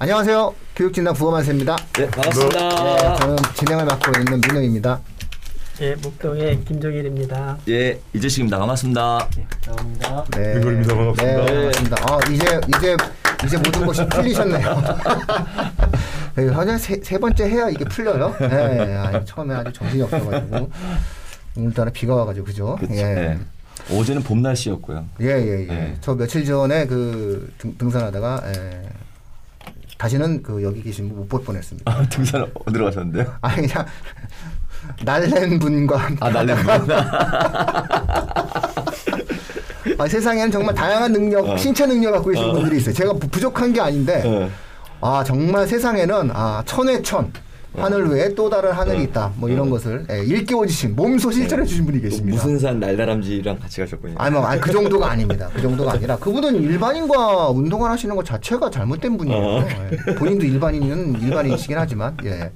안녕하세요. 교육진단 부어만세입니다. 네, 반갑습니다. 네, 저는 진행을 맡고 있는 민호입니다. 예, 목동의 김종일입니다. 예, 이재식입니다. 반갑습니다. 예, 감사합니다. 네. 민호입니다. 반갑습니다. 네, 반갑습니다. 아, 이제 이제 이제 모든 것이 풀리셨네요. 네, 하나 세, 세 번째 해야 이게 풀려요. 네, 아니, 처음에 아주 정신이 없어가지고 오늘따라 비가 와가지고 그죠? 그쵸. 예. 네. 어제는 봄 날씨였고요. 예, 예, 예. 네. 저 며칠 전에 그 등, 등산하다가 예. 다시는 그 여기 계신 분 못 볼 뻔했습니다. 아, 등산 어디로 가셨는데요? 아니 그냥 날랜 분과 아, 날래 아, 세상에는 정말 다양한 능력, 어. 신체 능력 갖고 계신 분들이 있어요. 제가 부- 부족한 게 아닌데, 네. 아 정말 세상에는 아 천에 천 하늘 외에 또 다른 하늘이 있다. 뭐 이런 것을 예, 일깨워주신 몸소 실천해 주신 분이 계십니다. 무슨 산 날다람쥐랑 같이 가셨군요. 아니 뭐, 아니, 그 정도가 아닙니다. 그 정도가 아니라 그분은 일반인과 운동을 하시는 것 자체가 잘못된 분이에요. 어. 예. 본인도 일반인은 일반인이시긴 하지만 예.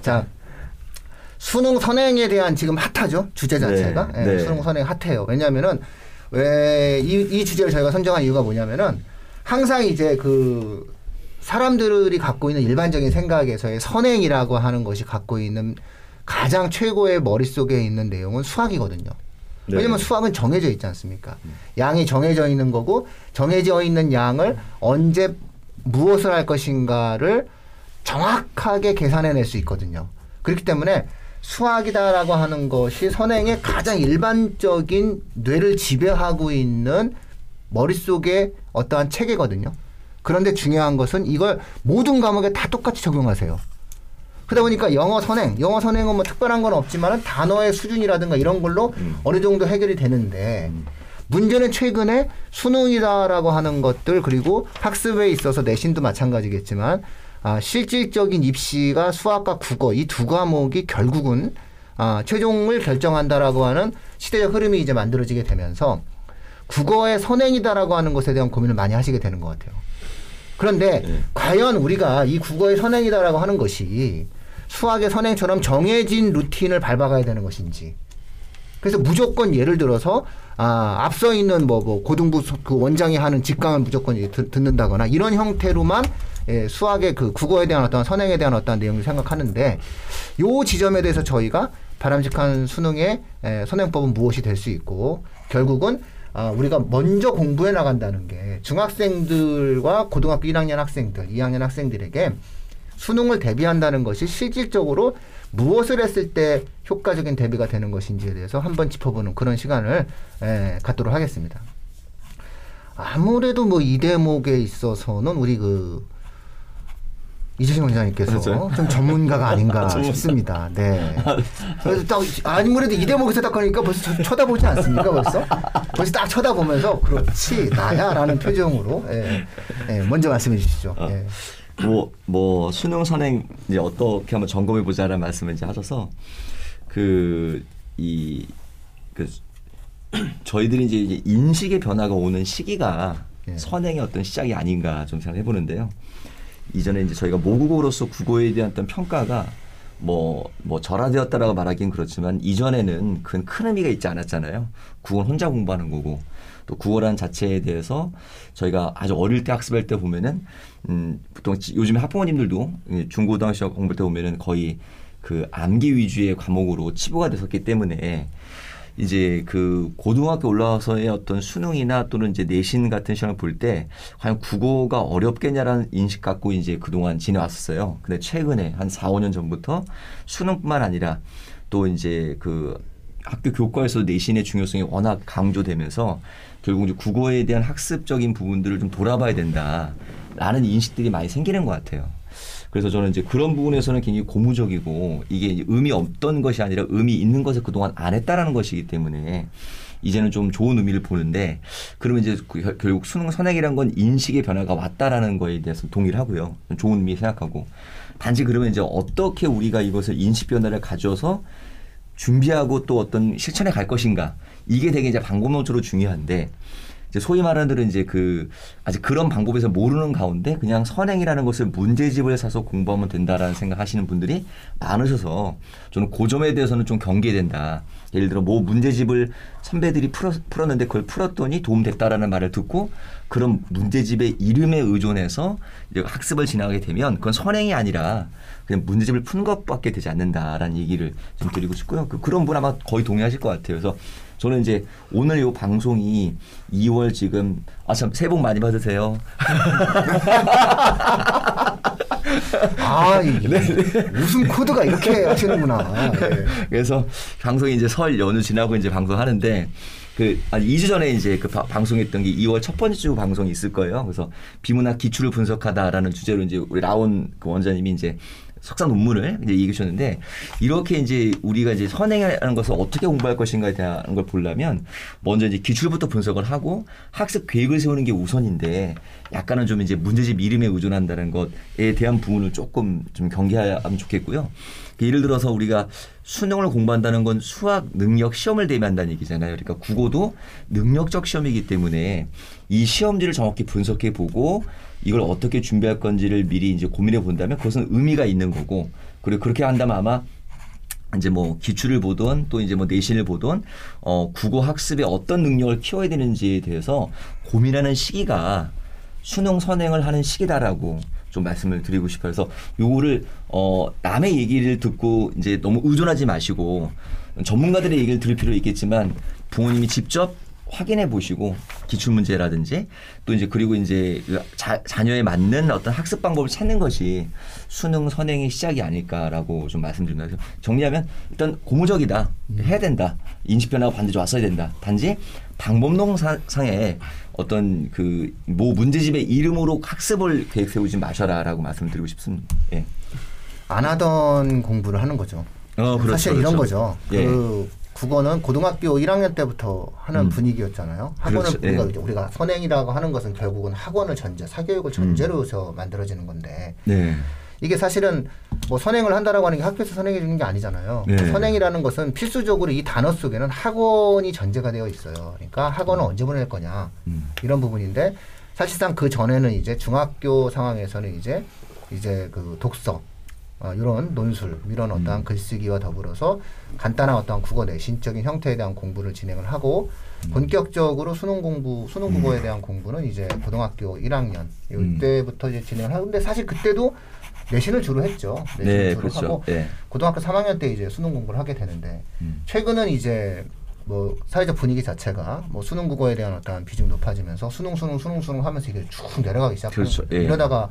자 수능 선행에 대한 지금 핫하죠 주제 자체가 네, 예, 네. 수능 선행 핫해요. 왜냐하면은 왜 이 이 주제를 저희가 선정한 이유가 뭐냐면은 항상 이제 그 사람들이 갖고 있는 일반적인 생각에서의 선행이라고 하는 것이 갖고 있는 가장 최고의 머릿속에 있는 내용은 수학이거든요. 네. 왜냐면 수학은 정해져 있지 않습니까? 양이 정해져 있는 거고 정해져 있는 양을 언제 무엇을 할 것인가를 정확하게 계산해낼 수 있거든요. 그렇기 때문에 수학이다라고 하는 것이 선행의 가장 일반적인 뇌를 지배하고 있는 머릿속의 어떠한 체계거든요. 그런데 중요한 것은 이걸 모든 과목에 다 똑같이 적용하세요. 그러다 보니까 영어 선행, 영어 선행은 뭐 특별한 건 없지만 단어의 수준이라든가 이런 걸로 음. 어느 정도 해결이 되는데 문제는 최근에 수능이다라고 하는 것들 그리고 학습에 있어서 내신도 마찬가지겠지만 아, 실질적인 입시가 수학과 국어 이 두 과목이 결국은 아, 최종을 결정한다라고 하는 시대적 흐름이 이제 만들어지게 되면서 국어의 선행이다라고 하는 것에 대한 고민을 많이 하시게 되는 것 같아요. 그런데 네. 과연 우리가 이 국어의 선행이다라고 하는 것이 수학의 선행처럼 정해진 루틴을 밟아가야 되는 것인지 그래서 무조건 예를 들어서 아, 앞서 있는 뭐, 뭐 고등부 소- 그 원장이 하는 직강을 무조건 듣는다거나 이런 형태로만 예, 수학의 그 국어에 대한 어떤 선행에 대한 어떤 내용을 생각하는데 요 지점에 대해서 저희가 바람직한 수능의 예, 선행법은 무엇이 될 수 있고 결국은 아, 우리가 먼저 공부해 나간다는 게 중학생들과 고등학교 1학년 학생들, 2학년 학생들에게 수능을 대비한다는 것이 실질적으로 무엇을 했을 때 효과적인 대비가 되는 것인지에 대해서 한번 짚어보는 그런 시간을 에, 갖도록 하겠습니다. 아무래도 뭐 이 대목에 있어서는 우리 그 이재신 원장님께서 그렇죠. 좀 전문가가 아닌가. 싶습니다. 네. 그래서 딱 아무래도 이 대목에서 딱 하니까 벌써 쳐- 쳐다보지 않습니까? 벌써 벌써 딱 쳐다보면서 그렇지 나야라는 표정으로 예, 예, 먼저 말씀해 주시죠. 아. 예. 뭐, 뭐, 수능 선행 이제 어떻게 한번 점검해 보자라는 말씀을 이제 하셔서 그, 이, 그, 저희들이 이제 이제 인식의 변화가 오는 시기가 예. 선행의 어떤 시작이 아닌가 좀 생각해 보는데요. 이전에 이제 저희가 모국어로서 국어에 대한 어떤 평가가 뭐, 뭐 절하되었다라고 말하기는 그렇지만 이전에는 큰, 큰 의미가 있지 않았잖아요. 국어는 혼자 공부하는 거고 또 국어라는 자체에 대해서 저희가 아주 어릴 때 학습할 때 보면은 음, 보통 지- 요즘에 학부모님들도 이 중고등학교 공부할 때 보면은 거의 그 암기 위주의 과목으로 치부가 됐었기 때문에 이제 그 고등학교 올라와서의 어떤 수능이나 또는 이제 내신 같은 시험을 볼 때 과연 국어가 어렵겠냐라는 인식 갖고 이제 그동안 지내왔었어요. 근데 최근에 한 4, 5년 전부터 수능뿐만 아니라 또 이제 그 학교 교과에서 내신의 중요성이 워낙 강조되면서 결국 이제 국어에 대한 학습적인 부분들을 좀 돌아봐야 된다라는 인식들이 많이 생기는 것 같아요. 그래서 저는 이제 그런 부분에서는 굉장히 고무적이고 이게 의미 없던 것이 아니라 의미 있는 것을 그동안 안 했다라는 것이기 때문에 이제는 좀 좋은 의미를 보는데 그러면 이제 그 결- 결국 수능 선행이란 건 인식의 변화가 왔다라는 거에 대해서 동의를 하고요. 좋은 의미 생각하고 단지 그러면 이제 어떻게 우리가 이것을 인식 변화를 가져서 준비하고 또 어떤 실천에 갈 것인가 이게 되게 이제 방법론적으로 중요한데 이제 소위 말하는 이제 그 아직 그런 방법에서 모르는 가운데 그냥 선행이라는 것을 문제집을 사서 공부하면 된다라는 생각하시는 분들이 많으셔서 저는 그 점에 대해서는 좀 경계해야 된다. 예를 들어 뭐 문제집을 선배들이 풀어, 풀었는데 그걸 풀었더니 도움됐다라는 말을 듣고 그런 문제집의 이름에 의존해서 학습을 진행하게 되면 그건 선행이 아니라 그냥 문제집을 푸는 것밖에 되지 않는다라는 얘기를 좀 드리고 싶고요. 그, 그런 분 아마 거의 동의하실 것 같아요. 그래서 저는 이제 오늘 요 방송이 2월 지금 아 참 새해 복 많이 받으세요. 아, 이 네, 웃음 코드가 이렇게 하시는구나. 예. 그래서 방송이 이제 설 연휴 지나고 이제 방송하는데 그 아니 2주 전에 이제 그 바- 방송했던 게 2월 첫 번째 주 방송이 있을 거예요. 그래서 비문학 기출을 분석하다라는 주제로 이제 우리 라온 그 원장님이 이제 석사 논문을 이제 주셨는데 이렇게 이제 우리가 이제 선행하는 것을 어떻게 공부할 것인가에 대한 걸 보려면 먼저 이제 기출부터 분석을 하고 학습 계획을 세우는 게 우선인데 약간은 좀 이제 문제집 이름에 의존한다는 것에 대한 부분을 조금 좀 경계하면 좋겠고요. 예를 들어서 우리가 수능을 공부한다는 건 수학 능력 시험을 대비한다는 얘기잖아요. 그러니까 국어도 능력적 시험이기 때문에 이 시험지를 정확히 분석해 보고 이걸 어떻게 준비할 건지를 미리 이제 고민해 본다면 그것은 의미가 있는 거고 그리고 그렇게 한다면 아마 이제 뭐 기출을 보던 또 이제 뭐 내신을 보던 어 국어 학습에 어떤 능력을 키워야 되는지에 대해서 고민하는 시기가 수능 선행을 하는 시기다라고 좀 말씀을 드리고 싶어요. 그래서 요거를 어 남의 얘기를 듣고 이제 너무 의존하지 마시고 전문가들의 얘기를 들을 필요 있겠지만 부모님이 직접 확인해 보시고 기출 문제라든지 또 이제 그리고 이제 그 자, 자녀에 맞는 어떤 학습 방법을 찾는 것이 수능 선행의 시작이 아닐까라고 좀 말씀드립니다. 그래서 정리하면 일단 고무적이다 해야 된다 인식 변화가 반드시 왔어야 된다. 단지 방법론 사- 상에 어떤 그 모 문제집의 이름으로 학습을 계획 세우지 마셔라라고 말씀드리고 싶습니다. 예. 안 하던 공부를 하는 거죠. 어, 그렇죠, 사실 이런 그렇죠. 거죠. 예. 그 국어는 고등학교 1학년 때부터 하는 음. 분위기였잖아요. 학원을 예. 우리가, 우리가 선행이라고 하는 것은 결국은 학원을 전제, 사교육을 전제로 해서 만들어지는 건데 네. 이게 사실은 뭐 선행을 한다라고 하는 게 학교에서 선행해 주는 게 아니잖아요. 네. 선행이라는 것은 필수적으로 이 단어 속에는 학원이 전제가 되어 있어요. 그러니까 학원을 언제 보낼 거냐 음. 이런 부분인데 사실상 그 전에는 이제 중학교 상황에서는 이제 이제 그 독서 어, 이런 논술 이런 어떠한 음. 글쓰기와 더불어서 간단한 어떠한 국어 내신적인 형태에 대한 공부를 진행을 하고 본격적으로 수능 공부 수능 국어에 대한 공부는 이제 고등학교 1학년 음. 이때부터 이제 진행을 하는데 사실 그때도 내신을 주로 했죠. 내신을 네, 주로 그렇죠. 하고 예. 고등학교 3학년 때 이제 수능 공부를 하게 되는데 음. 최근은 이제 뭐 사회적 분위기 자체가 뭐 수능 국어에 대한 어떤 비중 높아지면서 수능 수능 수능 수능 하면서 이게 쭉 내려가기 시작하는 그렇죠. 예. 이러다가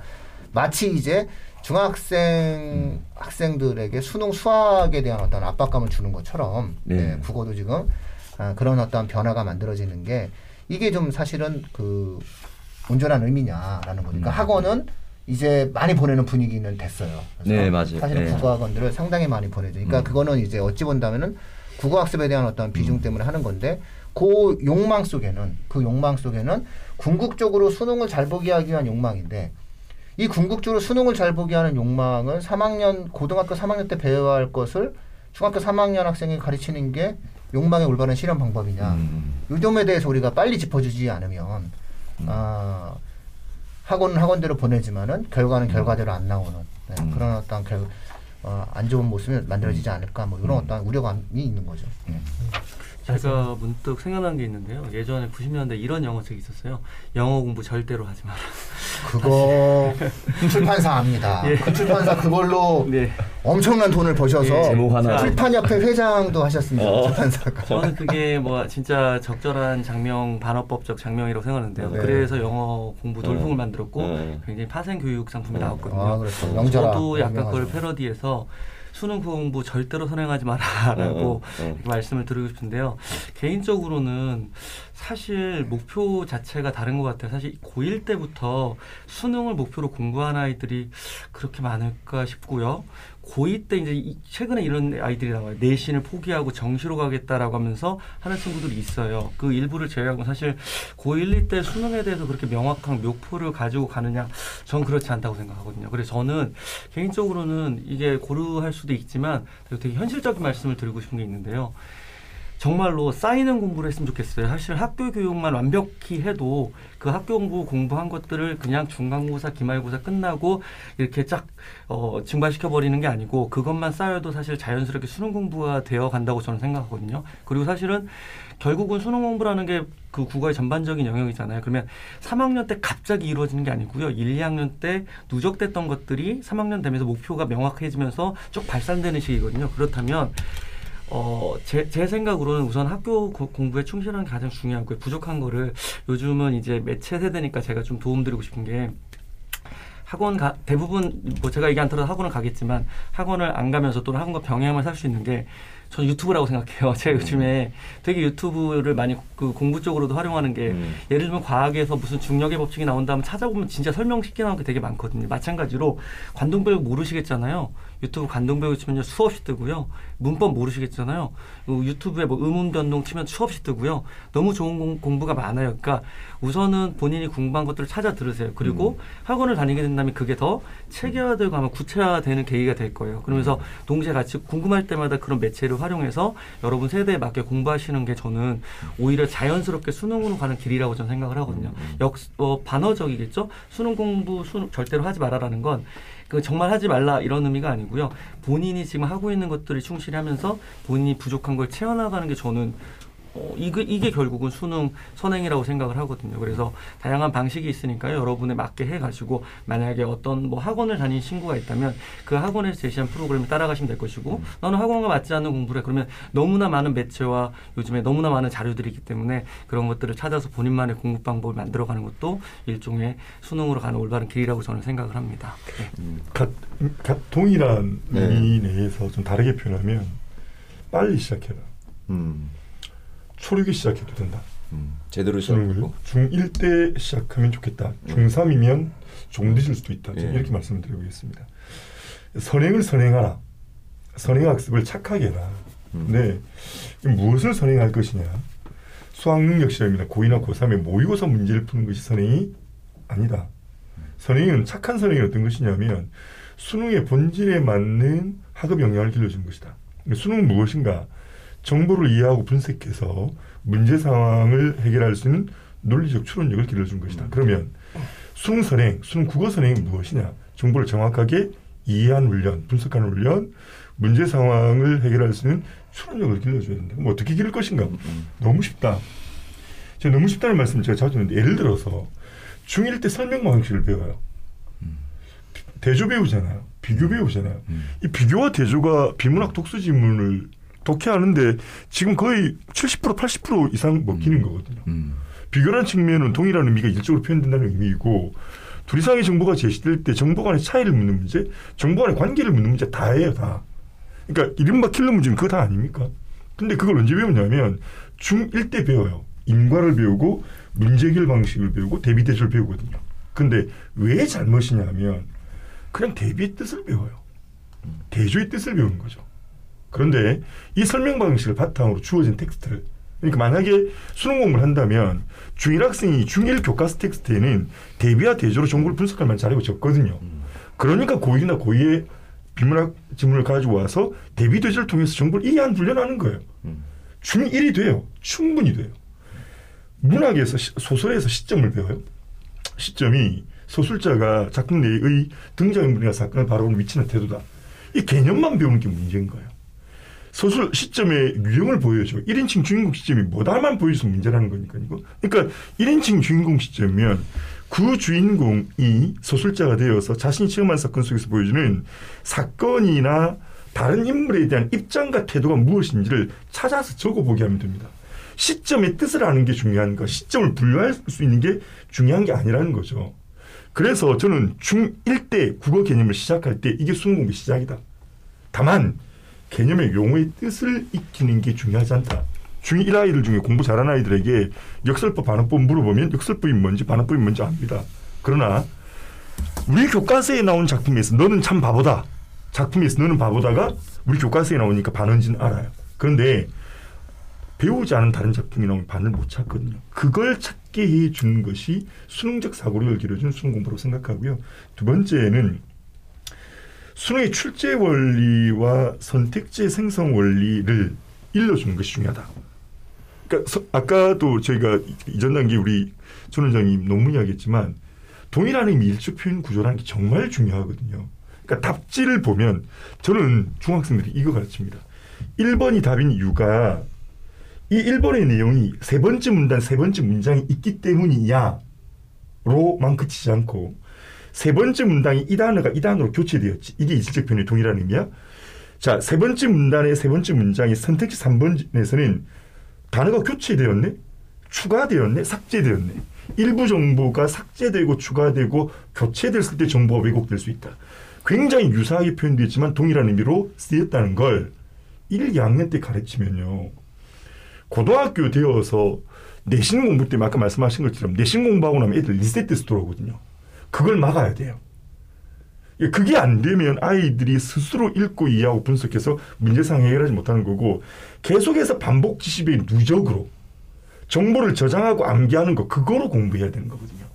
마치 이제 중학생 학생들에게 수능 수학에 대한 어떤 압박감을 주는 것처럼 네. 네, 국어도 지금 아, 그런 어떤 변화가 만들어지는 게 이게 좀 사실은 그 온전한 의미냐라는 거니까 음. 학원은 이제 많이 보내는 분위기는 됐어요. 네, 맞아요. 사실은 네. 국어학원들을 상당히 많이 보내죠. 그러니까 음. 그거는 이제 어찌 본다면은 국어학습에 대한 어떤 비중 때문에 하는 건데 그 욕망 속에는 그 욕망 속에는 궁극적으로 수능을 잘 보게 하기 위한 욕망인데 이 궁극적으로 수능을 잘 보게 하는 욕망은 3학년 고등학교 3학년 때 배워야 할 것을 중학교 3학년 학생이 가르치는 게 욕망의 올바른 실현 방법이냐 음. 이 점에 대해서 우리가 빨리 짚어주지 않으면 아, 학원은 학원대로 보내지만은 결과는 결과대로 안 나오는 네, 음. 그런 어떤 결, 어, 안 좋은 모습이 만들어지지 않을까 뭐 이런 음. 어떤 우려감이 있는 거죠. 네. 제가 문득 생각난 게 있는데요. 예전에 90년대 이런 영어책이 있었어요. 영어 공부 절대로 하지 마라. 그거 출판사 압니다. 예. 그 출판사 그걸로 네. 엄청난 돈을 버셔서 예, 제목 하나. 출판협회 회장도 하셨습니다. 어. 출판사가. 저는 그게 뭐 진짜 적절한 장명 반어법적 장명이라고 생각하는데요. 네. 그래서 영어 공부 돌풍을 어. 만들었고 어. 굉장히 파생 교육 상품이 어. 나왔거든요. 아, 그렇죠. 명절아. 저도 약간 그걸. 패러디해서 수능 공부 절대로 선행하지 마라라고 어, 어, 어. 이렇게 말씀을 드리고 싶은데요. 개인적으로는 사실 목표 자체가 다른 것 같아요. 사실 고1 때부터 수능을 목표로 공부한 아이들이 그렇게 많을까 싶고요. 고2 때 이제 이- 최근에 이런 아이들이 나와요. 내신을 포기하고 정시로 가겠다라고 하면서 하는 친구들이 있어요. 그 일부를 제외하고 사실 고1, 2때 수능에 대해서 그렇게 명확한 묘표를 가지고 가느냐, 전 그렇지 않다고 생각하거든요. 그래서 저는 개인적으로는 이게 고르할 수도 있지만 되게 현실적인 말씀을 드리고 싶은 게 있는데요. 정말로 쌓이는 공부를 했으면 좋겠어요. 사실 학교 교육만 완벽히 해도 그 학교 공부 공부한 것들을 그냥 중간고사, 기말고사 끝나고 이렇게 쫙 어, 증발시켜 버리는 게 아니고 그것만 쌓여도 사실 자연스럽게 수능 공부가 되어 간다고 저는 생각하거든요. 그리고 사실은 결국은 수능 공부라는 게 그 국어의 전반적인 영역이잖아요. 그러면 3학년 때 갑자기 이루어지는 게 아니고요. 1, 2학년 때 누적됐던 것들이 3학년 되면서 목표가 명확해지면서 쭉 발산되는 시기거든요. 그렇다면 어, 제, 제 생각으로는 우선 학교 고- 공부에 충실하는 게 가장 중요하고요. 부족한 거를 요즘은 이제 매체 세대니까 제가 좀 도움드리고 싶은 게 학원 가, 대부분 뭐 제가 얘기 안 들어도 학원을 가겠지만 학원을 안 가면서 또는 학원과 병행을 살수 있는 게 저는 유튜브라고 생각해요. 제가 요즘에 되게 유튜브를 많이 그 공부 쪽으로도 활용하는 게 음. 예를 들면 과학에서 무슨 중력의 법칙이 나온다면 찾아보면 진짜 설명쉽게 나온 게 되게 많거든요. 마찬가지로 관동배우 모르시겠잖아요. 유튜브 관동배우 치면요 수없이 뜨고요. 문법 모르시겠잖아요. 어, 유튜브에 뭐 의문 변동 치면 수없이 뜨고요. 너무 좋은 공, 공부가 많아요. 그러니까 우선은 본인이 공부한 것들을 찾아 들으세요. 그리고 학원을 다니게 된다면 그게 더 체계화되고 아마 구체화되는 계기가 될 거예요. 그러면서 동시에 같이 궁금할 때마다 그런 매체를 활용해서 여러분 세대에 맞게 공부하시는 게 저는 오히려 자연스럽게 수능으로 가는 길이라고 저는 생각을 하거든요. 역 어, 반어적이겠죠. 수능 공부 수능 절대로 하지 말아라는 건 그 정말 하지 말라 이런 의미가 아니고요. 본인이 지금 하고 있는 것들을 충실히 하면서 본인이 부족한 걸 채워나가는 게 저는 어, 이게, 이게 결국은 수능 선행이라고 생각을 하거든요. 그래서 다양한 방식이 있으니까요. 여러분에 맞게 해가지고 만약에 어떤 뭐 학원을 다닌 친구가 있다면 그 학원에서 제시한 프로그램을 따라가시면 될 것이고 너는 학원과 맞지 않는 공부를 해. 그러면 너무나 많은 매체와 요즘에 너무나 많은 자료들이 있기 때문에 그런 것들을 찾아서 본인만의 공부 방법을 만들어가는 것도 일종의 수능으로 가는 올바른 길이라고 저는 생각을 합니다. 네. 갓, 갓 동일한 네. 의미 내에서 좀 다르게 표현하면 빨리 시작해라. 음. 초록이 시작해도 된다. 음. 제대로 시작하고 중1 때 시작하면 좋겠다. 중3이면 조금 늦을 수도 있다. 예. 이렇게 말씀드리겠습니다. 선행을 선행하라. 선행 학습을 착하게 해라. 음. 네. 무엇을 선행할 것이냐. 수학 능력 시험이나 고2나 고3의 모의고사 문제를 푸는 것이 선행이 아니다. 선행은 착한 선행이 어떤 것이냐면 수능의 본질에 맞는 학업 역량을 길러주는 것이다. 수능은 무엇인가? 정보를 이해하고 분석해서 문제 상황을 해결할 수 있는 논리적 추론력을 길러주는 것이다. 그러면 수능 선행, 수능 국어 선행이 무엇이냐? 정보를 정확하게 이해하는 훈련, 분석하는 훈련, 문제 상황을 해결할 수 있는 추론력을 길러줘야 된다. 그럼 어떻게 기를 것인가? 너무 쉽다. 제가 너무 쉽다는 말씀을 제가 자주 하는데 예를 들어서 중1 때 설명 방식을 배워요. 대조 배우잖아요. 비교 배우잖아요. 이 비교와 대조가 비문학 독서 지문을 독해하는데 지금 거의 70% 80% 이상 먹히는 거거든요. 음. 비교라는 측면은 동일한 의미가 일적으로 표현된다는 의미이고 둘 이상의 정보가 제시될 때 정보 간의 차이를 묻는 문제, 정보 간의 관계를 묻는 문제 다예요, 다. 그러니까 이른바 킬러 문제는 그거 다 아닙니까? 근데 그걸 언제 배우냐면 중1 때 배워요. 인과를 배우고 문제 해결 방식을 배우고 대비 대조를 배우거든요. 근데 왜 잘못이냐면 그냥 대비의 뜻을 배워요. 대조의 뜻을 배우는 거죠. 그런데 이 설명 방식을 바탕으로 주어진 텍스트를 그러니까 만약에 수능 공부를 한다면 중1 학생이 중1 교과서 텍스트에는 대비와 대조로 정보를 분석할 만한 자료가 적거든요. 그러니까 고1이나 고2의 비문학 지문을 가지고 와서 대비 대조를 통해서 정보를 이해한 훈련하는 거예요. 음. 중1이 돼요. 충분히 돼요. 문학에서 시- 소설에서 시점을 배워요. 시점이 소설자가 작품 내의 등장인물이나 사건을 바라보는 위치나 태도다. 이 개념만 배우는 게 문제인 거예요. 소설 시점의 유형을 보여줘. 1인칭 주인공 시점이 뭐다만 보여줘서 문제라는 거니까 이거. 그러니까 1인칭 주인공 시점이면 그 주인공이 소설자가 되어서 자신이 체험한 사건 속에서 보여주는 사건이나 다른 인물에 대한 입장과 태도가 무엇인지를 찾아서 적어보게 하면 됩니다. 시점의 뜻을 아는 게 중요한 거, 시점을 분류할 수 있는 게 중요한 게 아니라는 거죠. 그래서 저는 중1 때 국어 개념을 시작할 때 이게 수능 공부 시작이다. 다만 개념의 용어의 뜻을 익히는 게 중요하지 않다. 중1 아이들 중에 공부 잘하는 아이들에게 역설법, 반어법 물어보면 역설법이 뭔지 반어법이 뭔지 압니다. 그러나 우리 교과서에 나온 작품에서 너는 참 바보다. 작품에서 너는 바보다가 우리 교과서에 나오니까 반언지는 알아요. 그런데 배우지 않은 다른 작품이 나오면 반을 못 찾거든요. 그걸 찾게 해 주는 것이 수능적 사고력을 길어주는 수능 공부라고 생각하고요. 두 번째는 수능의 출제 원리와 선택제 생성 원리를 일러주는 것이 중요하다. 그러니까 서- 아까도 저희가 이전 단계 우리 전 원장님 논문 이야기했지만 동일한 의미 일조 표현 구조라는 게 정말 중요하거든요. 그러니까 답지를 보면 저는 중학생들이 이거 가르칩니다. 1번이 답인 이유가 이 1번의 내용이 세 번째 문단 세 번째 문장이 있기 때문이야 로만 그치지 않고 세 번째 문장이 이 단어가 이 단어로 교체되었지 이게 이질적 표현의 동일한 의미야. 자, 세 번째 문단의 세 번째 문장이 선택지 3번에서는 단어가 교체되었네, 추가되었네, 삭제되었네. 일부 정보가 삭제되고 추가되고 교체됐을 때 정보가 왜곡될 수 있다. 굉장히 유사하게 표현되지만 동일한 의미로 쓰였다는 걸 1, 2학년 때 가르치면요. 고등학교 되어서 내신 공부 때문에 아까 말씀하신 것처럼 내신 공부하고 나면 애들 리셋돼서 돌아오거든요. 그걸 막아야 돼요. 예, 그게 안 되면 아이들이 스스로 읽고 이해하고 분석해서 문제상 해결하지 못하는 거고 계속해서 반복 지식의 누적으로 정보를 저장하고 암기하는 거 그거로 공부해야 되는 거거든요.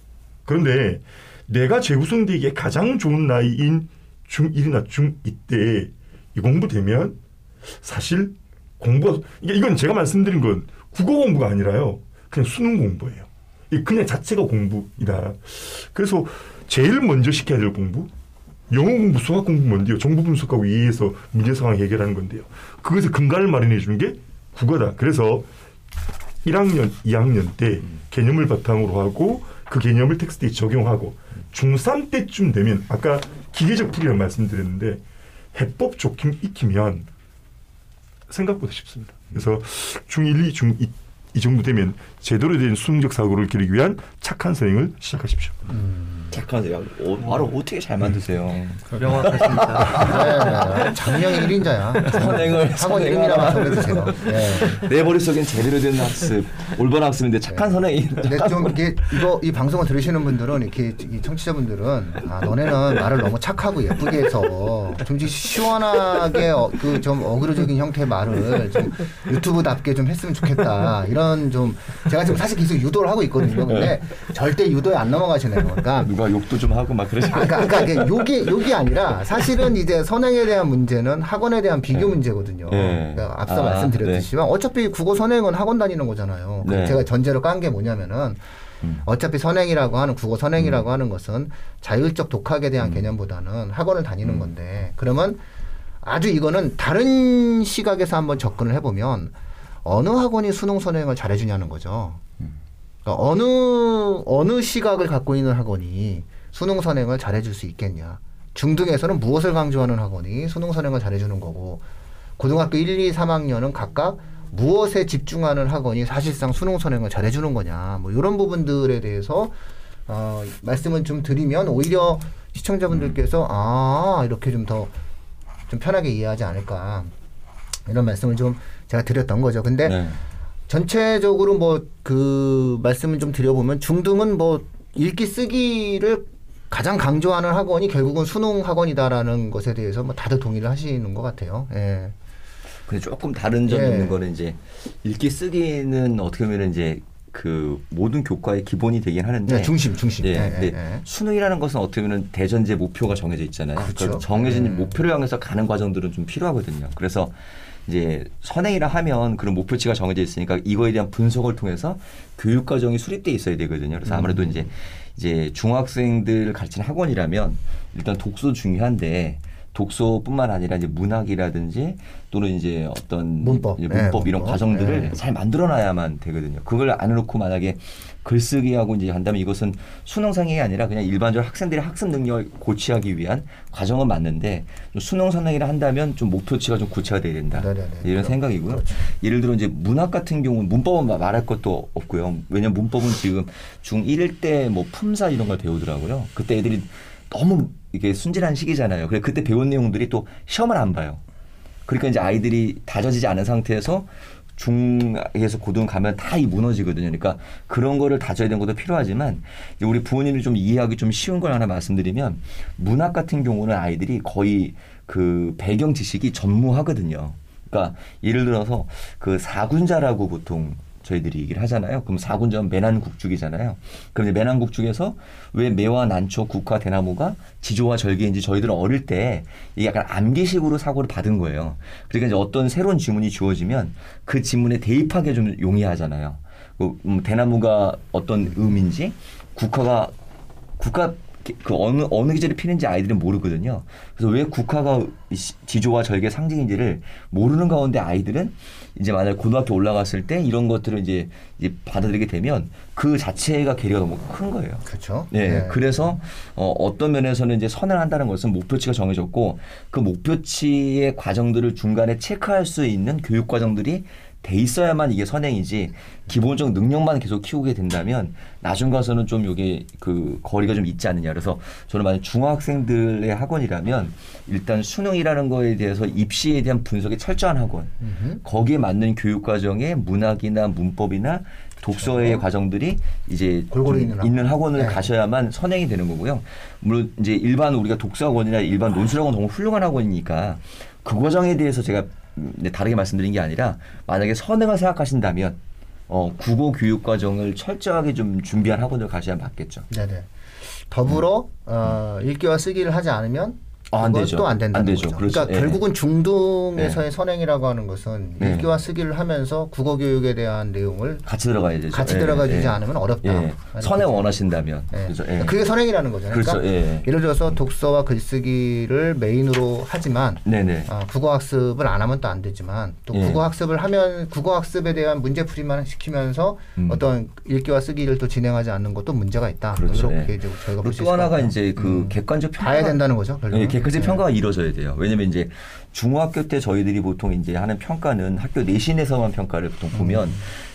그런데 내가 재구성되기에 가장 좋은 나이인 중1이나 중2 때 이 공부되면 사실 공부가 이게 이건 제가 말씀드린 건 국어 공부가 아니라요. 그냥 수능 공부예요. 이 그냥 자체가 공부이다. 그래서 제일 먼저 시켜야 될 공부 영어 공부, 수학 공부 뭔데요? 정보 분석하고 이해해서 문제 상황 해결하는 건데요. 그것의 근간을 마련해 주는 게 국어다. 그래서 1학년, 2학년 때 개념을 바탕으로 하고 그 개념을 텍스트에 적용하고 중3 때쯤 되면 아까 기계적 풀이라고 말씀드렸는데 해법 좋긴 익히면 생각보다 쉽습니다. 그래서 중1, 2, 중2 이 정도 되면 제대로 된 수능적 사고를 기르기 위한 착한 선행을 시작하십시오. 착하세요. 어, 말을 어떻게 잘 만드세요. 명확하십니다. 네, 장명이 1인자야. 선행을 학원 이름이라만 정해주세요. 네. 내 머릿속엔 제대로 된 학습, 올바른 학습인데 착한 선행이. 근데 좀 이게 이거 이 방송을 들으시는 분들은 이렇게 이 청취자분들은 아 너네는 말을 너무 착하고 예쁘게 해서 좀 시원하게 어, 그좀 어그로적인 형태의 말을 좀 유튜브답게 좀 했으면 좋겠다 이런 좀 제가 지금 사실 계속 유도를 하고 있거든요. 근데 절대 유도에 안 넘어가시네요. 그러니까 누가 욕도 좀 하고 막 그러지. 아, 그러니까, 그러니까 욕이 욕이 아니라 사실은 이제 선행에 대한 문제는 학원에 대한 비교 문제거든요. 네. 그러니까 앞서 아, 말씀드렸듯이만 어차피 국어 선행은 학원 다니는 거잖아요. 네. 제가 전제로 깐 게 뭐냐면은 음. 어차피 선행이라고 하는 국어 선행이라고 하는 것은 자율적 독학에 음. 대한 개념보다는 학원을 다니는 건데 그러면 아주 이거는 다른 시각에서 한번 접근을 해보면 어느 학원이 수능 선행을 잘해주냐는 거죠. 그러니까 어느 어느 시각을 갖고 있는 학원이 수능 선행을 잘해줄 수 있겠냐. 중등에서는 무엇을 강조하는 학원이 수능 선행을 잘해주는 거고 고등학교 1, 2, 3학년은 각각 무엇에 집중하는 학원이 사실상 수능 선행을 잘해주는 거냐. 뭐 이런 부분들에 대해서 어, 말씀을 좀 드리면 오히려 시청자분들께서 아 이렇게 좀 더좀 편하게 이해하지 않을까 이런 말씀을 좀 제가 드렸던 거죠. 근데 네. 전체적으로 뭐 그 말씀을 좀 드려보면 중등은 뭐 읽기 쓰기를 가장 강조하는 학원이 결국은 수능 학원이다라는 것에 대해서 뭐 다들 동의를 하시는 것 같아요. 예. 근데 조금 다른 점이 예. 있는 거는 이제 읽기 쓰기는 어떻게 보면 이제 그 모든 교과의 기본이 되긴 하는데 네, 중심, 중심. 예, 예, 근데 예, 예. 수능이라는 것은 어떻게 보면 대전제 목표가 정해져 있잖아요. 그렇죠. 그 정해진 음. 목표를 향해서 가는 과정들은 좀 필요하거든요. 그래서 이제 선행이라 하면 그런 목표치가 정해져 있으니까 이거에 대한 분석을 통해서 교육 과정이 수립돼 있어야 되거든요. 그래서 아무래도 음. 이제 이제 중학생들 가르치는 학원이라면 일단 독서 중요한데 독서뿐만 아니라 이제 문학이라든지 또는 이제 어떤 문법. 이제 네, 문법 이런 문법. 과정들을 네. 잘 만들어놔야만 되거든요. 그걸 안 해놓고 만약에 글쓰기하고 이제 한다면 이것은 수능상이 아니라 그냥 일반적으로 학생들의 학습 능력을 고취하기 위한 과정은 맞는데 좀 수능 선행이라 한다면 좀 목표치가 좀 구체화돼야 된다. 네네네. 이런 그렇죠. 생각이고요. 그렇죠. 예를 들어 이제 문학 같은 경우는 문법은 마- 말할 것도 없고요. 왜냐면 문법은 지금 중1일 때뭐 품사 이런 걸 배우더라고요. 그때 애들이 너무 이게 순진한 시기잖아요. 그래 그때 배운 내용들이 또 시험을 안 봐요. 그러니까 이제 아이들이 다져지지 않은 상태에서 중에서 고등 가면 다 이 무너지거든요. 그러니까 그런 거를 다져야 되는 것도 필요하지만 우리 부모님이 좀 이해하기 좀 쉬운 걸 하나 말씀드리면 문학 같은 경우는 아이들이 거의 그 배경 지식이 전무하거든요. 그러니까 예를 들어서 그 사군자라고 보통 저희들이 얘기를 하잖아요. 그럼 사군전 매난국죽이잖아요. 이제 매난국죽에서 왜 매와 난초, 국화, 대나무가 지조와 절개인지 저희들은 어릴 때 약간 암기식으로 사고를 받은 거예요. 그러니까 이제 어떤 새로운 지문이 주어지면 그 지문에 대입하기 좀 용이하잖아요. 그, 음, 대나무가 어떤 의미인지 국화가 국화 그 어느 어느 계절에 피는지 아이들은 모르거든요. 그래서 왜 국화가 시- 지조와 절개 상징인지를 모르는 가운데 아이들은 이제 만약 고등학교 올라갔을 때 이런 것들을 이제, 이제 받아들이게 되면 그 자체가 괴리가 너무 큰 거예요. 그렇죠. 네, 예. 그래서 어, 어떤 면에서는 이제 선을 한다는 것은 목표치가 정해졌고 그 목표치의 과정들을 중간에 체크할 수 있는 교육 과정들이 돼 있어야만 이게 선행이지 기본적 능력만 계속 키우게 된다면 나중 가서는 좀 이게 그 거리가 좀 있지 않느냐 그래서 저는 만약 중학생들의 학원이라면 일단 수능이라는 거에 대해서 입시에 대한 분석이 철저한 학원 음흠. 거기에 맞는 교육 과정에 문학이나 문법이나 독서의 과정들이 이제 그렇죠. 골고루 좀 있는 있는 학원을 네. 가셔야만 선행이 되는 거고요. 물론 이제 일반 우리가 독서학원이나 일반 논술학원 너무 훌륭한 학원이니까 그 과정에 대해서 제가 다르게 말씀드린 게 아니라 만약에 선행을 생각하신다면 어, 국어 교육 과정을 철저하게 좀 준비한 학원을 가셔야 맞겠죠. 네네. 더불어 어, 읽기와 쓰기를 하지 않으면 아, 안 되죠. 또안 된다는 안 되죠. 거죠. 그렇죠. 그러니까 예. 결국은 중등에서의 선행이라고 하는 것은 네. 읽기와 쓰기를 하면서 국어 교육에 대한 내용을 같이 들어가야 되죠. 같이 예, 들어가 주지 예. 않으면 어렵다. 예. 선행. 원하신다면 예. 그렇죠. 예. 그게 선행이라는 거죠. 그러니까 그렇죠. 예. 예를 들어서 독서와 글쓰기를 메인으로 하지만. 아, 국어 학습을 안 하면 또 안 되지만 또 예. 국어 학습을 하면 국어 학습에 대한 문제 풀이만 시키면서 음. 어떤 읽기와 쓰기를 또 진행하지 않는 것도 문제가 있다. 그렇죠. 이렇게 예. 저희가 볼수또 하나가. 이제 그 음. 객관적 평가 봐야 된다는 거죠. 결국은. 예, 객관적 네. 평가가 이루어져야 돼요. 왜냐면 이제 중학교 때 저희들이 보통 이제 하는 평가는 학교 내신에서만 평가를 보통 보면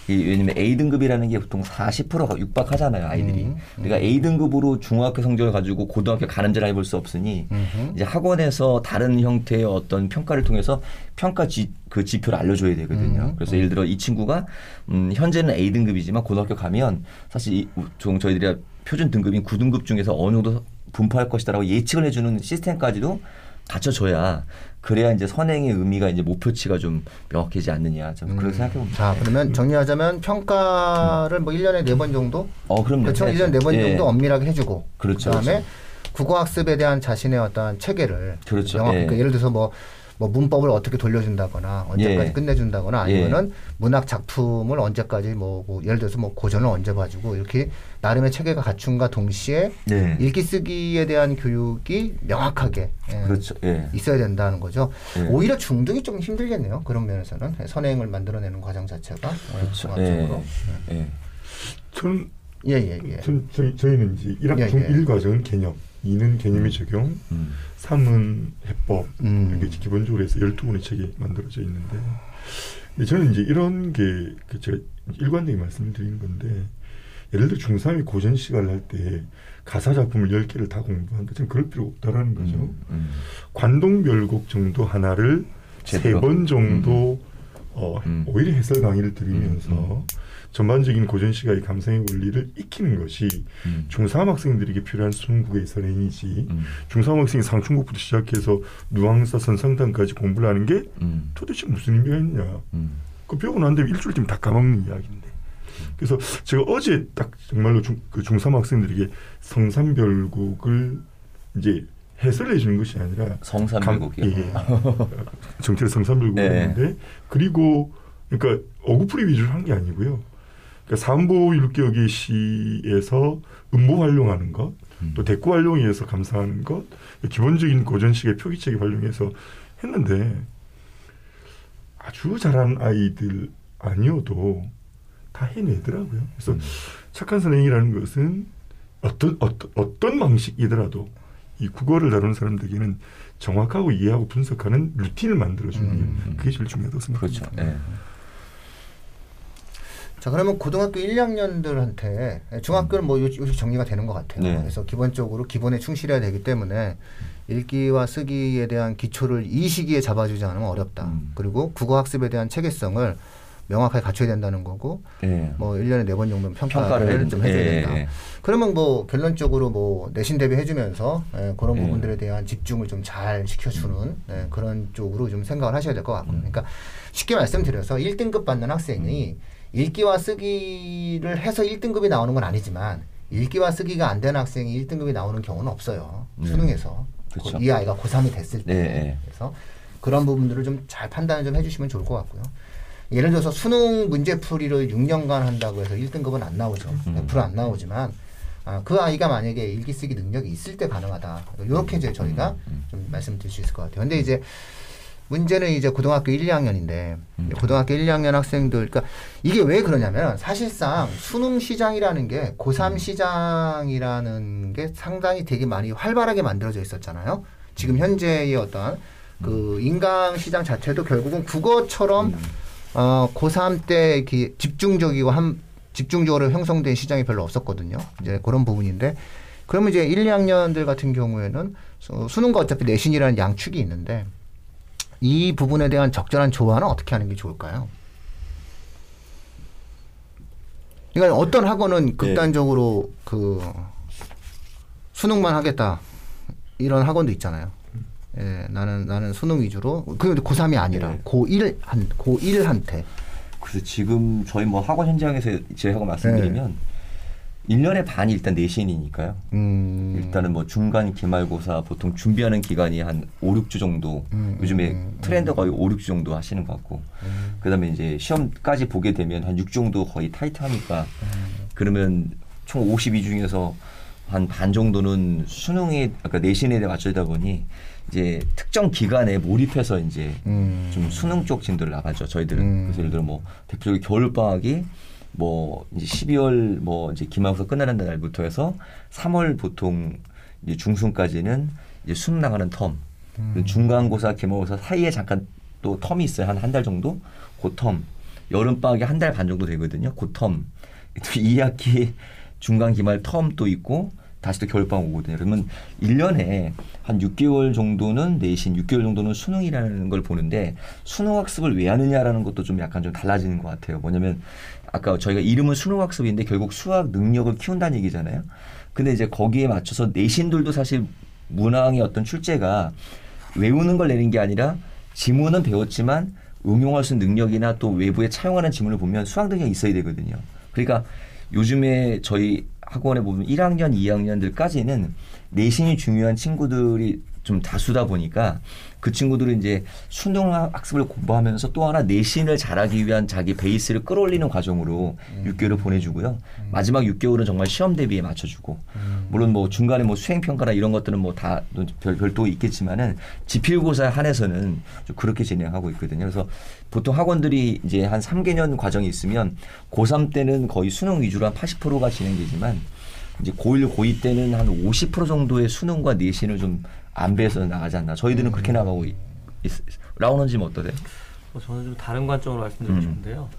이 왜냐면 A 등급이라는 게 보통 40%가 육박하잖아요, 아이들이. 음, 그러니까 A 등급으로 중학교 성적을 가지고 고등학교 가는 줄 해볼 수 없으니 음흠. 이제 학원에서 다른 형태의 어떤 평가를 통해서 평가 지, 그 지표를 알려줘야 되거든요. 음, 그래서 예를 들어 이 친구가 음, 현재는 A 등급이지만 고등학교 가면 사실 이, 좀 저희들이 표준 등급인 9등급 중에서 어느 정도 분포할 것이다라고 예측을 해주는 시스템까지도 갖춰줘야 그래야 이제 선행의 의미가 이제 목표치가 좀 명확해지지 않느냐. 저는 그렇게 생각해 봅니다. 자, 그러면 정리하자면 평가를 뭐 1년에 네번 정도 어, 그럼요. 그렇죠. 해야죠. 1년에 네번 예. 정도 엄밀하게 해주고 그렇죠, 그다음에 그렇죠. 국어 학습에 대한 자신의 어떤 체계를 그렇죠. 명확히 예. 그러니까 예를 들어서 뭐, 뭐 문법을 어떻게 돌려준다거나 언제까지 예. 끝내준다거나 아니면은 문학 작품을 언제까지 뭐, 뭐 예를 들어서 뭐 고전을 언제 봐주고 이렇게 나름의 체계가 갖춘과 동시에 네. 읽기 쓰기에 대한 교육이 명확하게 예, 그렇죠. 예. 있어야 된다는 거죠. 예. 오히려 중등이 좀 힘들겠네요. 그런 면에서는 선행을 만들어내는 과정 자체가 어, 그렇죠. 종합적으로. 예. 예. 저는 예, 예, 예. 저희, 저희는 이제 1학 예, 중 예. 1 과정은 개념, 2는 개념의 적용, 음. 3은 해법 음. 이렇게 기본적으로 해서 12권의 책이 만들어져 있는데 근데 저는 이제 이런 게그 제가 일관되게 말씀드리는 건데 예를 들어 중3이 고전 시간을 할 때 가사 작품을 10개를 다 공부한다. 저는 그럴 필요 없다라는 거죠. 음. 음. 관동별곡 정도 하나를 세. 번 정도 어, 음. 오히려 해설 강의를 들으면서 음, 음. 전반적인 고전 시가의 감상의 원리를 익히는 것이 음. 중3 학생들에게 필요한 수능국의 선행이지 음. 중3 학생이 상충곡부터 시작해서 누앙사 선상단까지 공부를 하는 게 음. 도대체 무슨 의미가 있냐 음. 그 배우고 난 다음에 일주일 뒤면 다 까먹는 이야기인데 그래서 제가 어제 딱 정말로 중, 그 중3 학생들에게 성산별곡을 이제 해설해 주는 것이 아니라 성산별곡이요. 감- 예, 예. 정체를 성산별곡인데 네. 그리고 그러니까 어구풀이 위주로 한 게 아니고요. 그러니까 삼보 율격의 시에서 음보 활용하는 것, 음. 또 대꾸 활용해서 감상하는 것, 기본적인 고전식의 표기체계 활용해서 했는데 아주 잘하는 아이들 아니어도 다 해내더라고요. 그래서 음. 착한 선생이라는 것은 어떤 어떤 어떤 방식이더라도 이 국어를 다루는 사람들에게는 정확하고 이해하고 분석하는 루틴을 만들어주는 음. 게 그게 제일 중요하다고 생각합니다. 그렇죠. 예. 자 그러면 고등학교 1, 2학년들한테 중학교는 뭐 요- 요즘 정리가 되는 것 같아요. 네. 그래서 기본적으로 기본에 충실해야 되기 때문에 읽기와 쓰기에 대한 기초를 이 시기에 잡아주지 않으면 어렵다. 음. 그리고 국어 학습에 대한 체계성을 명확하게 갖춰야 된다는 거고 예. 뭐 1년에 네 번 정도는 평가를 평가를 좀. 해줘야 예, 된다. 예. 그러면 뭐 결론적으로 뭐 내신 대비 해주면서 예, 그런 예. 부분들에 대한 집중을 좀 잘 시켜주는 음. 예, 그런 쪽으로 좀 생각을 하셔야 될 것 같고요. 그러니까 쉽게 말씀드려서 1등급 받는 학생이 읽기와 쓰기를 해서 1등급이 나오는 건 아니지만 읽기와 쓰기가 안 되는 학생이 1등급이 나오는 경우는 없어요. 네. 수능에서. 그렇죠. 이 아이가 고3이 됐을 때. 네, 네. 그래서 그런 부분들을 좀 잘 판단을 좀 해주시면 좋을 것 같고요. 예를 들어서 수능 문제풀이를 6년간 한다고 해서 1등급은 안 나오죠. 음. 100%안 나오지만 아, 그 아이가 만약에 일기 쓰기 능력이 있을 때 가능하다. 이렇게 이제 저희가 음, 좀 말씀드릴 수 있을 것 같아요. 근데 이제 문제는 이제 고등학교 1, 2학년인데 음. 고등학교 1, 2학년 학생들 그러니까 이게 왜 그러냐면 사실상 수능 시장이라는 게 음. 고3 시장이라는 게 상당히 되게 많이 활발하게 만들어져 있었잖아요. 지금 현재의 어떤 그 인강 시장 자체도 결국은 국어처럼 어, 고3 때 이렇게 집중적이고 한 집중적으로 형성된 시장이 별로 없었거든요. 이제 그런 부분인데 그러면 이제 1, 2학년들 같은 경우에는 수- 수능과 어차피 내신이라는 양축이 있는데 이 부분에 대한 적절한 조화는 어떻게 하는 게 좋을까요? 그러니까 어떤 학원은 극단적으로 그 수능만 하겠다 이런 학원도 있잖아요. 예, 나는 나는 수능 위주로 그 고3이 아니라 네. 고1 한 고1한테 그래서 지금 저희 뭐 학원 현장에서 제하고 말씀드리면 일 1년의 반이 일단 내신이니까요. 음, 일단은 뭐 중간 기말고사 보통 준비하는 기간이 한 5, 6주 정도. 음, 요즘에 음, 트렌드 거의 5, 6주 정도 하시는 것 같고. 그다음에 이제 시험까지 보게 되면 한 6 정도 거의 타이트하니까 그러면 총 52 중에서 한 반 정도는 수능에 아까 내신에 대해 맞추다 보니 이제 특정 기간에 몰입해서 이제 음. 좀 수능 쪽 진도를 나가죠 저희들은. 음. 그래서 예를 들어 뭐 대표적으로 겨울 방학이 뭐 이제 12월 뭐 이제 기말고사 끝나는 날부터 해서 3월 보통 이제 중순까지는 이제 수능 나가는 텀. 그리고 중간고사 기말고사 사이에 잠깐 또 텀이 있어요. 한 한 달 정도? 그 텀. 여름 방학이 한 달 반 정도 되거든요. 그텀. 또 2학기 중간 기말 텀 또 있고 다시 또 겨울방학 오거든요. 그러면 1년에 한 6개월 정도는 내신, 6개월 정도는 수능이라는 걸 보는데 수능 학습을 왜 하느냐라는 것도 좀 약간 좀 달라지는 것 같아요. 뭐냐면 아까 저희가 이름은 수능 학습인데 결국 수학 능력을 키운다는 얘기잖아요. 근데 이제 거기에 맞춰서 내신들도 사실 문항의 어떤 출제가 외우는 걸 내는 게 아니라 지문은 배웠지만 응용할 수 있는 능력이나 또 외부에 차용하는 지문을 보면 수학 능력이 있어야 되거든요. 그러니까 요즘에 저희 학원에 보면 1학년, 2학년들까지는 내신이 중요한 친구들이 좀 다수다 보니까 그 친구들은 이제 수능 학습을 공부하면서 또 하나 내신을 잘하기 위한 자기 베이스를 끌어올리는 과정으로 6개월을 보내주고요. 마지막 6개월은 정말 시험 대비에 맞춰주고 물론 뭐 중간에 뭐 수행 평가나 이런 것들은 뭐 다 별도 있겠지만은 지필고사에 한해서는 좀 그렇게 진행하고 있거든요. 그래서 보통 학원들이 이제 한 3개년 과정이 있으면 고3 때는 거의 수능 위주로 한 80%가 진행되지만 이제 고1, 고2 때는 한 50% 정도의 수능과 내신을 좀 안배해서 나가지 않나. 저희들은 그렇게 나가고 있, 있, 어떠세요? 뭐 저는 좀 다른 관점으로 말씀드리고 음. 싶은데요.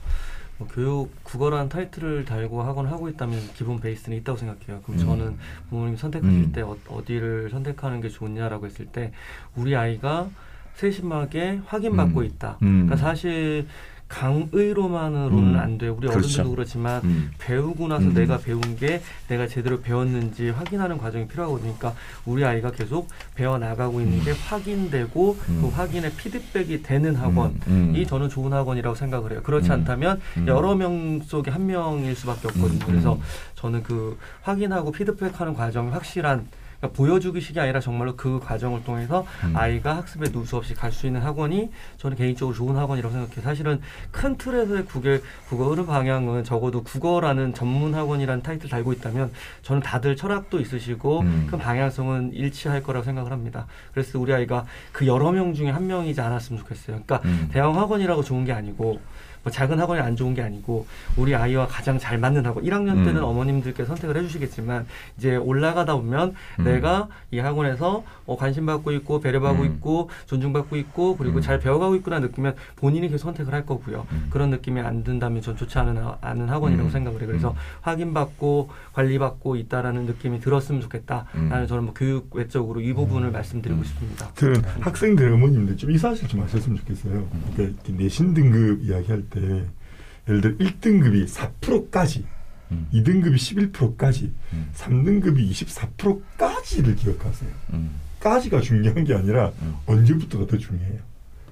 뭐 교육 국어라는 타이틀을 달고 학원 하고 있다면 기본 베이스는 있다고 생각해요. 그럼 음. 저는 부모님 선택하실 음. 때 어, 어디를 선택하는 게 좋냐라고 했을 때 우리 아이가 세심하게 확인받고 음. 있다. 음. 그러니까 사실 강의로만으로는 음. 안 돼요. 우리 그렇죠. 어른들도 그렇지만 음. 배우고 나서 음. 내가 배운 게 내가 제대로 배웠는지 확인하는 과정이 필요하거든요. 그러니까 우리 아이가 계속 배워 나가고 있는 게 확인되고 음. 그 확인의 피드백이 되는 학원이 음. 음. 저는 좋은 학원이라고 생각을 해요. 그렇지 음. 않다면 음. 여러 명 속에 한 명일 수밖에 없거든요. 음. 그래서 음. 저는 그 확인하고 피드백하는 과정이 확실한 그러니까 보여주기식이 아니라 정말로 그 과정을 통해서 음. 아이가 학습에 누수 없이 갈 수 있는 학원이 저는 개인적으로 좋은 학원이라고 생각해요. 사실은 큰 틀에서의 국어, 국어 흐름 방향은 적어도 국어라는 전문 학원이라는 타이틀 달고 있다면 저는 다들 철학도 있으시고 음. 큰 방향성은 일치할 거라고 생각을 합니다. 그래서 우리 아이가 그 여러 명 중에 한 명이지 않았으면 좋겠어요. 그러니까 음. 대형 학원이라고 좋은 게 아니고 뭐 작은 학원이 안 좋은 게 아니고 우리 아이와 가장 잘 맞는 학원 1학년 때는 음. 어머님들께 선택을 해주시겠지만 이제 올라가다 보면 음. 내가 이 학원에서 어, 관심받고 있고 배려받고 음. 있고 존중받고 있고 그리고 음. 잘 배워가고 있구나 느끼면 본인이 계속 선택을 할 거고요 음. 그런 느낌이 안 든다면 전 좋지 않은, 하- 않은 학원이라고 음. 생각을 해요 그래서 음. 확인받고 관리받고 있다라는 느낌이 들었으면 좋겠다 음. 나는 저는 뭐 교육 외적으로 이 부분을 말씀드리고 음. 싶습니다 저는 학생들 어머님들 좀 이 사실 좀 아셨으면 좋겠어요. 그러니까 내신 등급 이야기할 때 예를 들어 1등급이 4%까지, 음. 2등급이 11%까지, 음. 3등급이 24%까지를 기억하세요. 음. 까지가 중요한 게 아니라 음. 언제부터가 더 중요해요.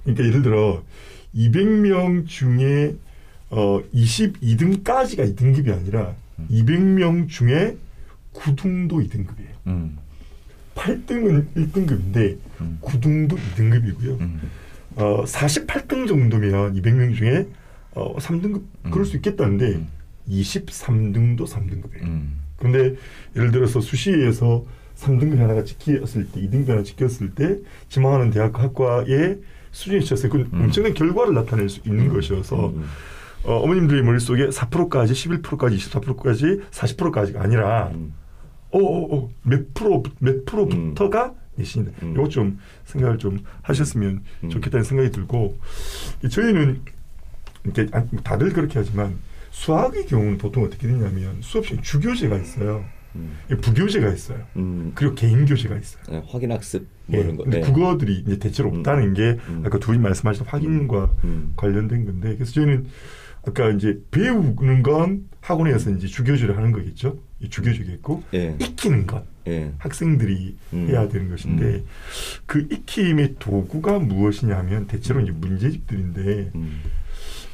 그러니까 예를 들어 200명 중에 어 22등까지가 2등급이 아니라 200명 중에 9등도 2등급이에요. 음. 8등은 1등급인데 음. 9등도 2등급이고요. 음. 어 48등 정도면 200명 중에 어 3등급 그럴 수 있겠다는데 음. 23등도 3등급이에요. 음. 그런데 예를 들어서 수시에서 3등급 하나가 찍혔을 때, 2등급 하나 찍혔을 때 지망하는 대학 학과의 수준이 쳤어요. 그 음. 엄청난 결과를 나타낼 수 있는 음. 것이어서 음. 어, 어머님들의 머릿속에 4%까지, 11%까지, 24%까지, 40%까지가 아니라 음. 어, 어, 어, 몇 프로, 몇 프로부터가 내신이다. 음. 이것 좀 생각을 좀 하셨으면 음. 좋겠다는 생각이 들고 이 저희는 이렇게 안- 다들 그렇게 하지만 수학의 경우는 보통 어떻게 되냐면 수업 시간 주교재가 있어요. 음. 부교재가 있어요. 음. 그리고 개인 교재가 있어요. 네, 확인 학습 뭐 예, 이런 거. 네. 그거들이 이제 대체로 음. 없다는 게 음. 아까 두 분이 말씀하신 확인과 음. 관련된 건데 그래서 저희는 아까 이제 배우는 건 학원에 서 이제 주교재를 하는 거겠죠. 이 주교재겠고 예. 익히는 건 예. 학생들이 음. 해야 되는 것인데 음. 그 익힘의 도구가 무엇이냐면 대체로 이제 문제집들인데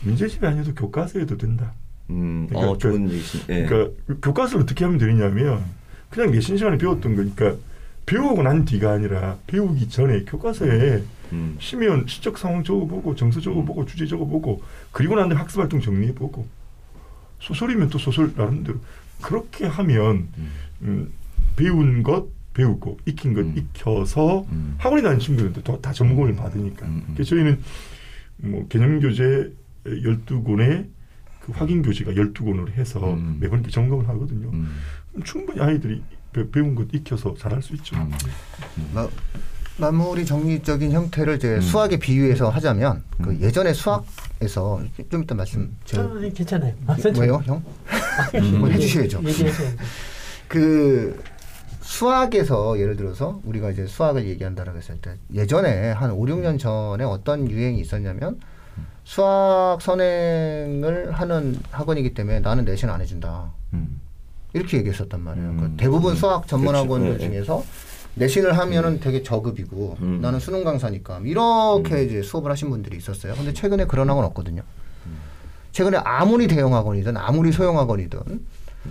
음. 문제집이 아니어도 교과서에도 된다. 음. 그러니까 어, 좋은 얘기신. 예. 그러니까 교과서를 어떻게 하면 되느냐면 그냥 내신 시간에 배웠던 거니까 배우고 난 뒤가 아니라 배우기 전에 교과서에 음. 시면 시적 상황 적어보고 정서 적어보고 주제 적어보고 그리고 난 다음에 학습 활동 정리해보고 소설이면 또 소설 나름대로 그렇게 하면 음. 음, 배운 것 배우고 익힌 것 음. 익혀서 음. 학원에 다니는 친구들도 다, 다 전공을 받으니까 음, 음. 그래서 저희는 뭐 개념 교재 12권에 그 확인 교재가 12권으로 해서 음. 매번 이렇게 점검을 하거든요. 음. 충분히 아이들이 배, 배운 것 익혀서 잘할 수 있죠. 음. 마, 마무리 정리적인 형태를 이제 음. 수학에 비유해서 하자면 그 음. 예전에 수학에서 좀 이따 말씀 저 아, 괜찮아요. 아, 천천히. 뭐예요 형? 음. 뭐 해주셔야죠. 그 수학에서 예를 들어서 우리가 이제 수학을 얘기한다라고 했을 때 예전에 한 5, 6년 전에 어떤 유행이 있었냐면 수학 선행을 하는 학원이기 때문에 나는 내신 안 해준다. 음. 이렇게 얘기했었단 말이에요. 음. 그 대부분 수학 전문. 학원들 네, 네. 중에서 내신을 하면은 되게 저급이고 음. 나는 수능 강사니까 이렇게 음. 이제 수업을 하신 분들이 있었어요. 근데 최근에 그런 학원 없거든요. 최근에 아무리 대형 학원이든 아무리 소형 학원이든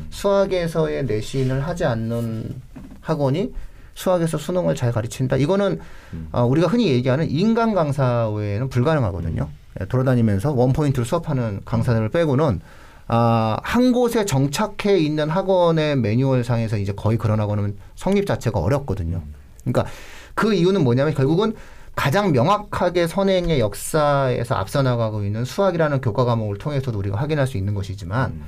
수학에서의 내신을 하지 않는 학원이 수학에서 수능을 잘 가르친다. 이거는 음. 어, 우리가 흔히 얘기하는 인간 강사 외에는 불가능하거든요. 예, 돌아다니면서 원포인트로 수업하는 강사들을 빼고는 아, 한 곳에 정착해 있는 학원의 매뉴얼 상에서 이제 거의 그런 학원은 성립 자체가 어렵거든요. 그러니까 그 이유는 뭐냐면 결국은 가장 명확하게 선행의 역사에서 앞서 나가고 있는 수학이라는 교과 과목을 통해서도 우리가 확인할 수 있는 것이지만 음.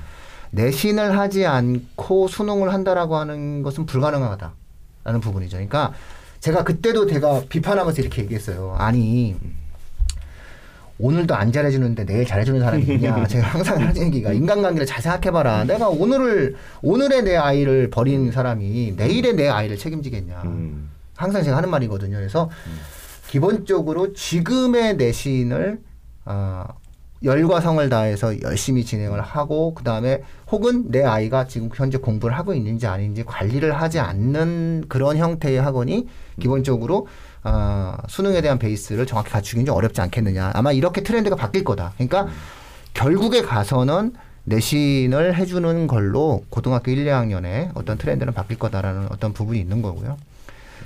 내신을 하지 않고 수능을 한다라고 하는 것은 불가능하다라는 부분이죠. 그러니까 제가 그때도 제가 비판하면서 이렇게 얘기했어요. 아니 오늘도 안 잘해주는데 내일 잘해주는 사람이 있냐? 제가 항상 하는 얘기가 인간관계를 잘 생각해봐라. 내가 오늘을 오늘의 내 아이를 버린 사람이 내일의 내 아이를 책임지겠냐? 음. 항상 제가 하는 말이거든요. 그래서 기본적으로 지금의 내신을 아, 열과 성을 다해서 열심히 진행을 하고 그 다음에 혹은 내 아이가 지금 현재 공부를 하고 있는지 아닌지 관리를 하지 않는 그런 형태의 학원이 기본적으로 아, 수능에 대한 베이스를 정확히 갖추기는 좀 어렵지 않겠느냐. 아마 이렇게 트렌드가 바뀔 거다. 그러니까 결국에 가서는 내신을 해주는 걸로 고등학교 1, 2학년에 어떤 트렌드는 바뀔 거다라는 어떤 부분이 있는 거고요.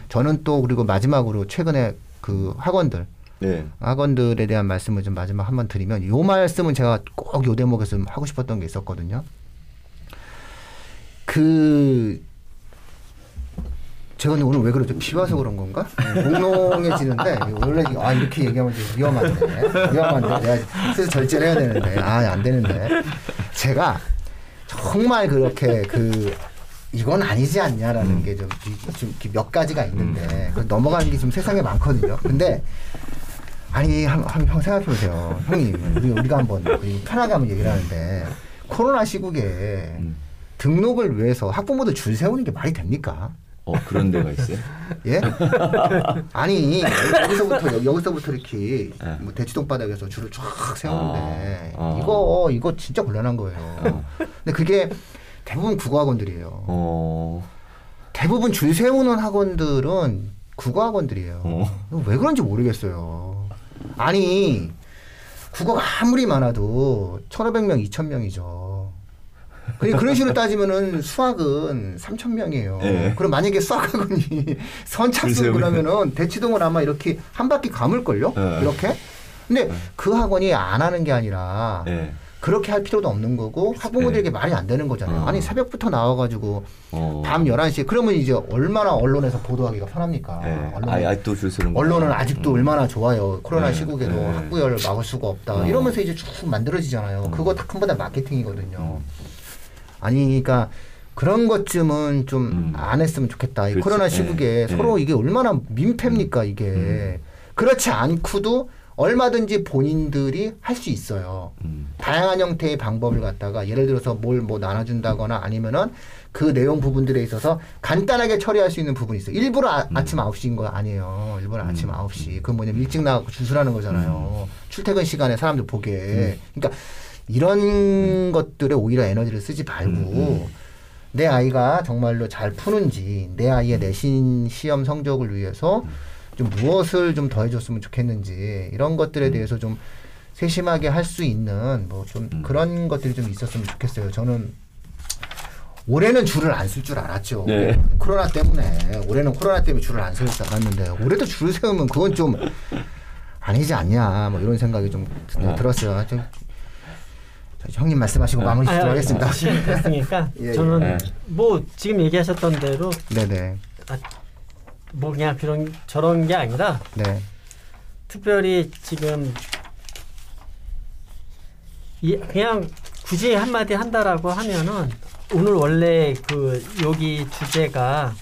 저는 또 그리고 마지막으로 최근에 그 학원들 네. 학원들에 대한 말씀을 좀 마지막 한번 드리면 요 말씀은 제가 꼭 요 대목에서 좀 하고 싶었던 게 있었거든요. 그 제가 오늘 왜 그러죠? 비 와서 그런 건가? 몽롱해지는데 원래 이- 아 이렇게 얘기하면 좀 위험한데 위험한데 내가 그래서 절제를 해야 되는데 아 안 되는데 제가 정말 그렇게 그 이건 아니지 않냐라는 게좀좀몇 가지가 있는데 그 넘어가는 게 좀 세상에 많거든요. 근데 아니 한, 한, 형 생각해 보세요. 형님 우리 우리가 한번 우리 편하게 한번 얘기를 하는데 코로나 시국에 음. 등록을 위해서 학부모들 줄 세우는 게 말이 됩니까? 어 그런 데가 있어요. 예? 아니 여기서부터 여- 여기서부터 이렇게 예. 뭐 대치동 바닥에서 줄을 쫙 세우는데 아, 아. 이거 이거 진짜 곤란한 거예요. 근데 그게 대부분 국어학원들이에요. 어. 대부분 줄 세우는 학원들은 국어학원들이에요. 어. 왜 그런지 모르겠어요. 아니 국어가 아무리 많아도 1,500명, 2,000명이죠. 그러니까 그런 식으로 따지면은 수학은 3,000명이에요. 네. 그럼 만약에 수학학원이 선착순. 그러면은 대치동을 아마 이렇게 한 바퀴 감을 걸요? 네. 이렇게? 근데 그 학원이 안 하는 게 아니라 예. 그렇게 할 필요도 없는 거고 학부모들에게 말이 안 되는 거잖아요. 어. 아니 새벽부터 나와가지고 어. 밤 11시에 그러면 이제 얼마나 언론에서 보도하기가 편합니까? 예. 언론은, 아, 아직도 줄 서는 언론은 아직도 얼마나 좋아요. 코로나 네. 시국에도 네. 학부열을 막을 수가 없다. 어. 이러면서 이제 쭉 만들어지잖아요. 그거 다 큰보다 마케팅이거든요. 아니, 그러니까 그런 것쯤은 좀 음. 안 했으면 좋겠다. 이 그렇지. 코로나 예. 시국에 예. 서로 이게 얼마나 민폐입니까, 이게. 음. 그렇지 않고도 얼마든지 본인들이 할 수 있어요. 음. 다양한 형태의 방법을 갖다가 예를 들어서 뭘 뭐 나눠준다거나 아니면은 그 내용 부분들에 있어서 간단하게 처리할 수 있는 부분이 있어요. 일부러 아, 아침 9시인 거 아니에요. 일부러 아침 9시. 그건 뭐냐면 일찍 나가고 주술하는 거잖아요. 출퇴근 시간에 사람들 보게. 그러니까 이런 것들에 오히려 에너지를 쓰지 말고 내 아이가 정말로 잘 푸는지 내 아이의 내신 시험 성적을 위해서 좀 무엇을 좀 더해줬으면 좋겠는지 이런 것들에 대해서 좀 세심하게 할 수 있는 뭐 좀 그런 것들이 좀 있었으면 좋겠어요. 저는 올해는 줄을 안 쓸 줄 알았죠. 네. 코로나 때문에 올해는 코로나 때문에 줄을 안 세울 줄 알았는데 올해도 줄을 세우면 그건 좀 아니지 않냐 뭐 이런 생각이 좀 드- 네. 들었어요. 좀 저- 형님 말씀하시고 마무리 짓도록 하겠습니다. 시간 됐으니까 예, 예. 저는 네. 뭐 지금 얘기하셨던 대로 네네 뭐 그냥 그런 저런 게 아니라 네 특별히 지금 이 그냥 굳이 한마디 한다라고 하면은 오늘 원래 그 여기 주제가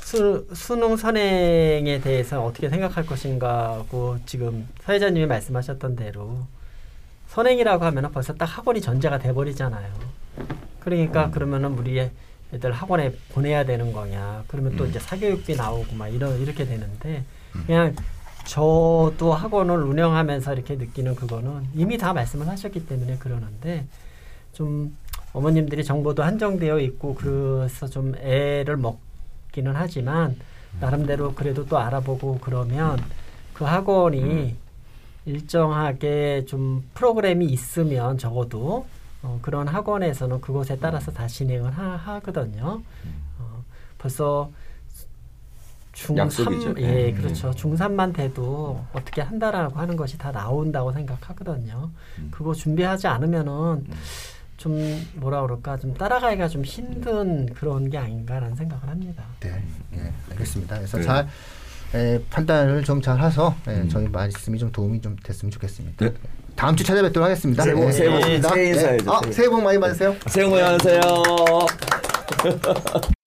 수, 수능 선행에 대해서 어떻게 생각할 것인가고 지금 사회자님이 말씀하셨던 대로 선행이라고 하면은 벌써 딱 학원이 전제가 돼 버리잖아요. 그러니까 그러면은 우리 애들 학원에 보내야 되는 거냐? 그러면 또 이제 사교육비 나오고 막 이런 이렇게 되는데 그냥 저도 학원을 운영하면서 이렇게 느끼는 그거는 이미 다 말씀을 하셨기 때문에 그러는데 좀 어머님들이 정보도 한정되어 있고 그래서 좀 애를 먹기는 하지만 나름대로 그래도 또 알아보고 그러면 그 학원이 일정하게 좀 프로그램이 있으면 적어도 어, 그런 학원에서는 그곳에 따라서 다 진행을 하, 하거든요. 어, 벌써 중3 약속이죠. 예, 음. 그렇죠. 중3만 돼도 어떻게 한다라고 하는 것이 다 나온다고 생각하거든요. 음. 그거 준비하지 않으면은 좀 뭐라 그럴까 좀 따라가기가 좀 힘든 그런 게 아닌가라는 생각을 합니다. 네, 예, 알겠습니다. 그래서 네. 잘 에, 판단을 좀 잘 해서 예, 음. 저희 말씀이 좀 도움이 좀 됐으면 좋겠습니다. 네. 다음 주 찾아뵙도록 하겠습니다. 새해 복- 예, 새해 복-. 새해 인사해줘, 아. 새해 복 많이 받으세요. 새해 복 많이 받으세요.